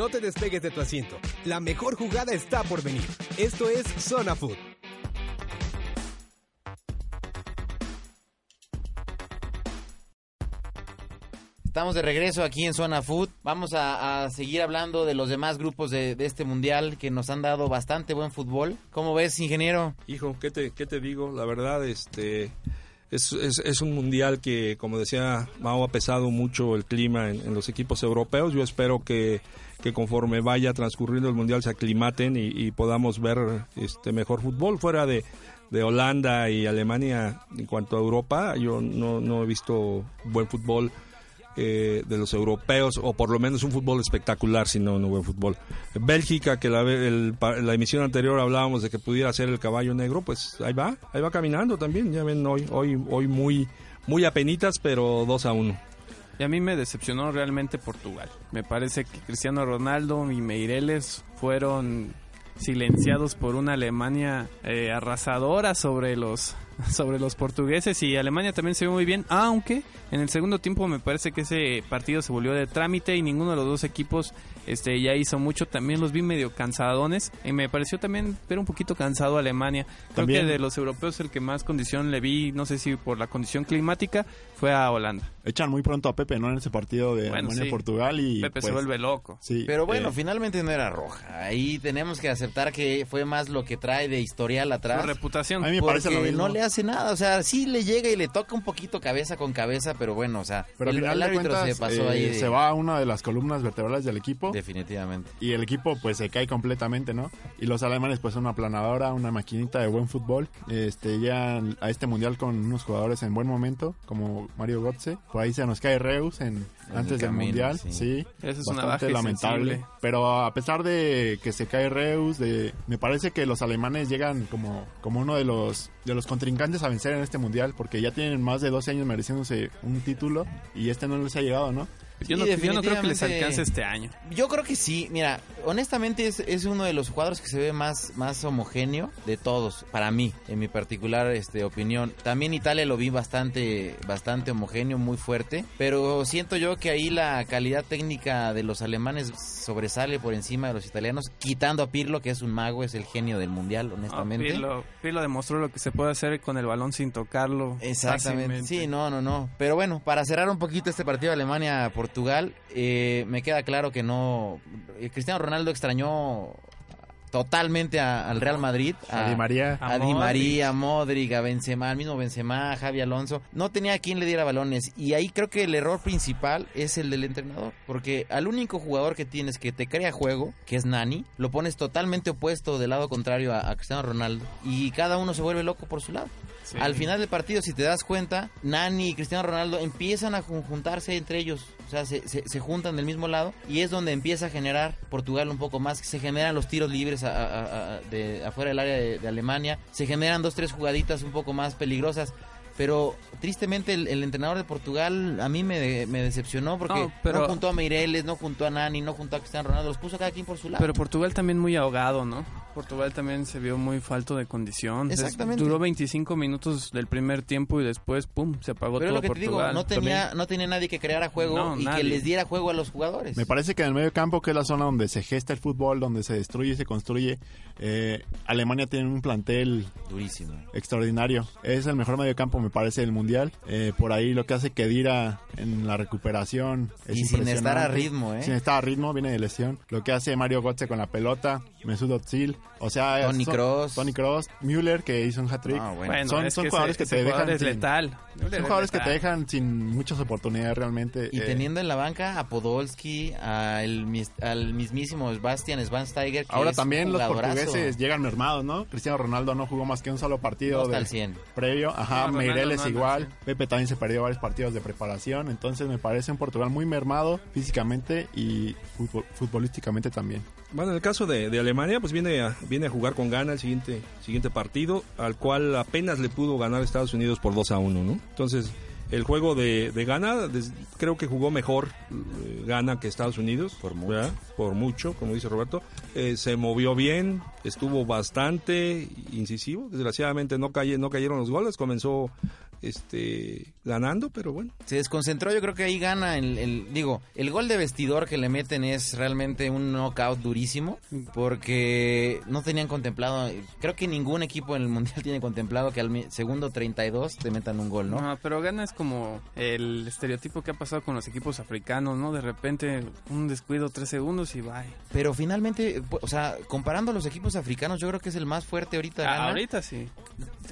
No te despegues de tu asiento. La mejor jugada está por venir. Esto es Zona Food. Estamos de regreso aquí en Zona Food. Vamos a, a seguir hablando de los demás grupos de, de este mundial que nos han dado bastante buen fútbol. ¿Cómo ves, ingeniero? Hijo, ¿qué te, qué te digo? La verdad, este es, es, es un mundial que, como decía Mao, ha pesado mucho el clima en, en los equipos europeos. Yo espero que, que conforme vaya transcurriendo el mundial se aclimaten y, podamos ver este mejor fútbol fuera de, de Holanda y Alemania en cuanto a Europa. Yo no, no he visto buen fútbol eh, de los europeos, o por lo menos un fútbol espectacular, si no, no buen fútbol. Bélgica, que la, el- la emisión anterior hablábamos de que pudiera ser el caballo negro, pues ahí va, ahí va caminando también, ya ven, hoy, hoy, hoy muy, muy apenitas, pero 2 a 1. Y a mí me decepcionó realmente Portugal. Me parece que Cristiano Ronaldo y Meireles fueron silenciados por una Alemania eh, arrasadora sobre los sobre los portugueses y Alemania también se vio muy bien, aunque en el segundo tiempo me parece que ese partido se volvió de trámite y ninguno de los dos equipos este ya hizo mucho, también los vi medio cansadones y me pareció también ver un poquito cansado Alemania. Creo También- que de los europeos el que más condición le vi, no sé si por la condición climática, fue a Holanda. Echan muy pronto a Pepe, ¿no? En ese partido de Bueno, sí. Alemania-Portugal y Pepe se pues, vuelve loco. Sí, Pero bueno, eh, finalmente no era roja. Ahí tenemos que aceptar que fue más lo que trae de historial Su atrás. reputación. A mí me parece lo mismo. no le hace nada, o sea, sí le llega y le toca un poquito cabeza con cabeza, pero bueno, o sea, Pero al el, final el de árbitro cuentas, se pasó eh, ahí. de- se va a una de las columnas vertebrales del equipo Definitivamente. y el equipo pues se cae completamente, ¿no? Y los alemanes pues son una planadora, una maquinita de buen fútbol. Este llegan a este mundial con unos jugadores en buen momento, como Mario Götze. Por ahí se nos cae Reus en, En antes el del camino, mundial, sí. sí. Esa es una baja lamentable. sensible. Pero a pesar de que se cae Reus, de, me parece que los alemanes llegan como, como uno de los de los contrincantes a vencer en este mundial, porque ya tienen más de 12 años mereciéndose un título y este no les ha llegado, ¿no? Yo, no, yo no creo que les alcance este año. Yo creo que sí, mira, honestamente es, es uno de los jugadores que se ve más, más homogéneo de todos, para mí, en mi particular este, opinión. También Italia lo vi bastante, bastante homogéneo, muy fuerte, pero siento yo que ahí la calidad técnica de los alemanes sobresale por encima de los italianos, quitando a Pirlo, que es un mago, es el genio del mundial, honestamente. Pirlo, Pirlo demostró lo que se puede hacer con el balón sin tocarlo. Exactamente. fácilmente. Sí, no, no, no. Pero bueno, para cerrar un poquito este partido de Alemania-Portugal, eh, me queda claro que no. eh, Cristiano Ronaldo extrañó totalmente a- al Real Madrid. A Di María. A A Di Modric. María, a Modric, a Benzema, al mismo Benzema, a Javi Alonso. No tenía a quien le diera balones. Y ahí creo que el error principal es el del entrenador. Porque al único jugador que tienes que te crea juego, que es Nani, lo pones totalmente opuesto del lado contrario a, a Cristiano Ronaldo. Y cada uno se vuelve loco por su lado. Al final del partido, si te das cuenta, Nani y Cristiano Ronaldo empiezan a juntarse entre ellos. O sea, se, se, se juntan del mismo lado y es donde empieza a generar Portugal un poco más. Se generan los tiros libres a- a- a- de, afuera del área de, de Alemania. Se generan dos, tres jugaditas un poco más peligrosas. Pero tristemente el, el entrenador de Portugal a mí me, me decepcionó porque No, pero- no juntó a Meireles, no juntó a Nani, no juntó a Cristiano Ronaldo. Los puso cada quien por su lado. Pero Portugal también muy ahogado, ¿no? Portugal también se vio muy falto de condición. Exactamente. duró 25 minutos del primer tiempo y después, pum, se apagó Pero todo lo que te digo, Portugal. no tenía, no tenía nadie que creara juego No, y que les diera juego a los jugadores. Me parece que en el medio campo, que es la zona donde se gesta el fútbol, donde se destruye y se construye, eh, Alemania tiene un plantel Durísimo. extraordinario. Es el mejor medio campo, me parece, del mundial. Eh, por ahí lo que hace Kedira en la recuperación es Y sin estar a ritmo, ¿eh? Sin estar a ritmo, viene de lesión. Lo que hace Mario Götze con la pelota, Mesut Özil, o sea, Toni son- Kroos. Toni Kroos, Müller que hizo un hat-trick. Bueno. Bueno, son es son que jugadores ese- que te dejan jugador es sin- letal. Son jugadores que te dejan sin muchas oportunidades realmente. Y eh, teniendo en la banca a Podolski, al, mis- al mismísimo Bastian Schweinsteiger. que Ahora es también los portugueses llegan mermados, ¿no? Cristiano Ronaldo no jugó más que un solo partido No de- al 100. previo. Ajá, No, Meireles igual. Pepe también se perdió varios partidos de preparación. Entonces me parece un Portugal muy mermado físicamente y futbol- futbolísticamente también. Bueno, en el caso de, de Alemania, pues viene a, viene a jugar con gana el siguiente, siguiente partido, al cual apenas le pudo ganar Estados Unidos por 2 a 1, ¿no? Entonces, el juego de, de Ghana, des- creo que jugó mejor eh, Ghana que Estados Unidos. Por mucho. ¿verdad? Por mucho, como dice Roberto. Eh, se movió bien, estuvo bastante incisivo. Desgraciadamente no, caye, no cayeron los goles, comenzó este ganando, pero bueno. Se desconcentró, yo creo que ahí gana el, el- digo, el gol de vestidor que le meten es realmente un knockout durísimo porque no tenían contemplado, creo que ningún equipo en el mundial tiene contemplado que al segundo 32 te metan un gol, ¿no? No, pero Gana es como el estereotipo que ha pasado con los equipos africanos, ¿no? De repente un descuido, tres segundos y bye. Pero finalmente, o sea, comparando los equipos africanos, yo creo que es el más fuerte ahorita. Ah, ahorita sí.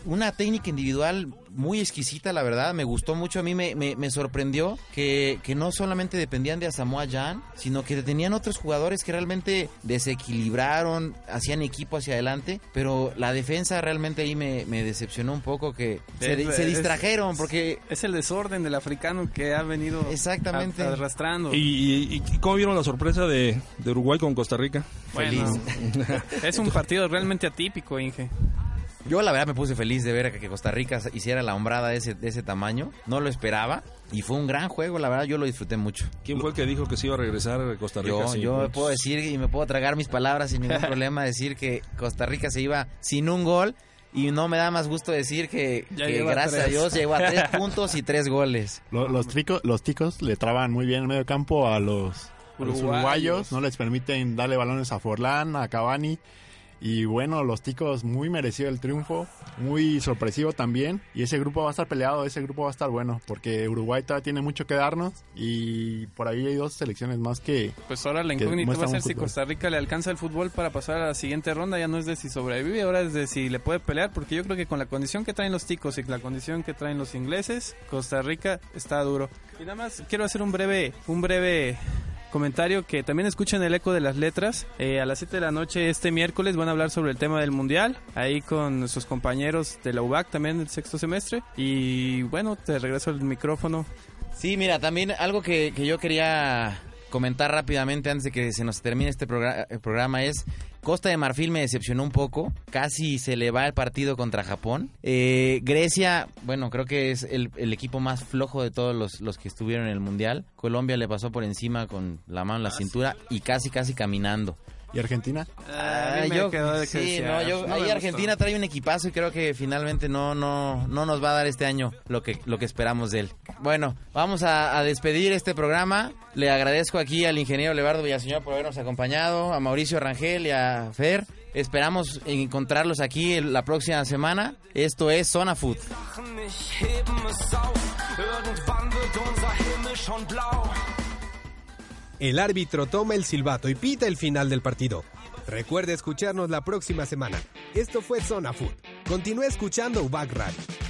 una técnica individual muy exquisita, la verdad. Me gustó mucho. A mí me, me- me sorprendió que, que no solamente dependían de Asamoah Jan, sino que tenían otros jugadores que realmente desequilibraron, hacían equipo hacia adelante. Pero la defensa realmente ahí me, me decepcionó un poco que se, Es- se es- distrajeron porque... Es el desorden del africano que ha venido Exactamente. a- arrastrando. ¿Y, y- y cómo vieron la sorpresa de, de Uruguay con Costa Rica? Bueno, es un partido realmente atípico, Inge. Yo la verdad me puse feliz de ver que Costa Rica hiciera la hombrada de ese, de ese tamaño. No lo esperaba. Y fue un gran juego, la verdad yo lo disfruté mucho. ¿Quién fue el que dijo que se iba a regresar a Costa Rica? Yo, sin yo puntos? puedo decir y me puedo tragar mis palabras sin ningún problema, decir que Costa Rica se iba sin un gol y no me da más gusto decir que, Ya que lleva gracias a. Dios llegó a tres puntos y tres goles. Lo- Los, tricos, los ticos le traban muy bien en medio campo a los, a los Uruguayos. uruguayos, no les permiten darle balones a Forlán, a Cavani. Y bueno, los ticos muy merecido el triunfo, muy sorpresivo también. Y ese grupo va a estar peleado, ese grupo va a estar bueno, porque Uruguay todavía tiene mucho que darnos. Y por ahí hay dos selecciones más que, Pues ahora la incógnita va a ser si. Costa Rica le alcanza el fútbol para pasar a la siguiente ronda. Ya no es de si sobrevive, ahora es de si le puede pelear. Porque yo creo que con la condición que traen los ticos y la condición que traen los ingleses, Costa Rica está duro. Y nada más quiero hacer un breve, un breve comentario que también escuchen el eco de las letras. Eh, a las 7 de la noche este miércoles van a hablar sobre el tema del mundial, ahí con sus compañeros de la UBAC también del sexto semestre. Y bueno, te regreso el micrófono. Sí, mira, también algo que, que yo quería comentar rápidamente antes de que se nos termine este progra- eh, programa es Costa de Marfil me decepcionó un poco, casi se le va el partido contra Japón. Eh, Grecia, bueno, creo que es el, el equipo más flojo de todos los, los que estuvieron en el Mundial. Colombia le pasó por encima con la mano en la cintura y casi, casi caminando. ¿Y Argentina? Ah, yo, de sí, no, yo, no ahí Argentina gustó. trae un equipazo y creo que finalmente no, no, no nos va a dar este año lo que, lo que esperamos de él. Bueno, vamos a, a despedir este programa. Le agradezco aquí al ingeniero Levardo Villaseñor por habernos acompañado, a Mauricio Rangel y a Fer. Esperamos encontrarlos aquí la próxima semana. Esto es Zona Food. El árbitro toma el silbato y pita el final del partido. Recuerde escucharnos la próxima semana. Esto fue Zona Food. Continúe escuchando UBAC Radio.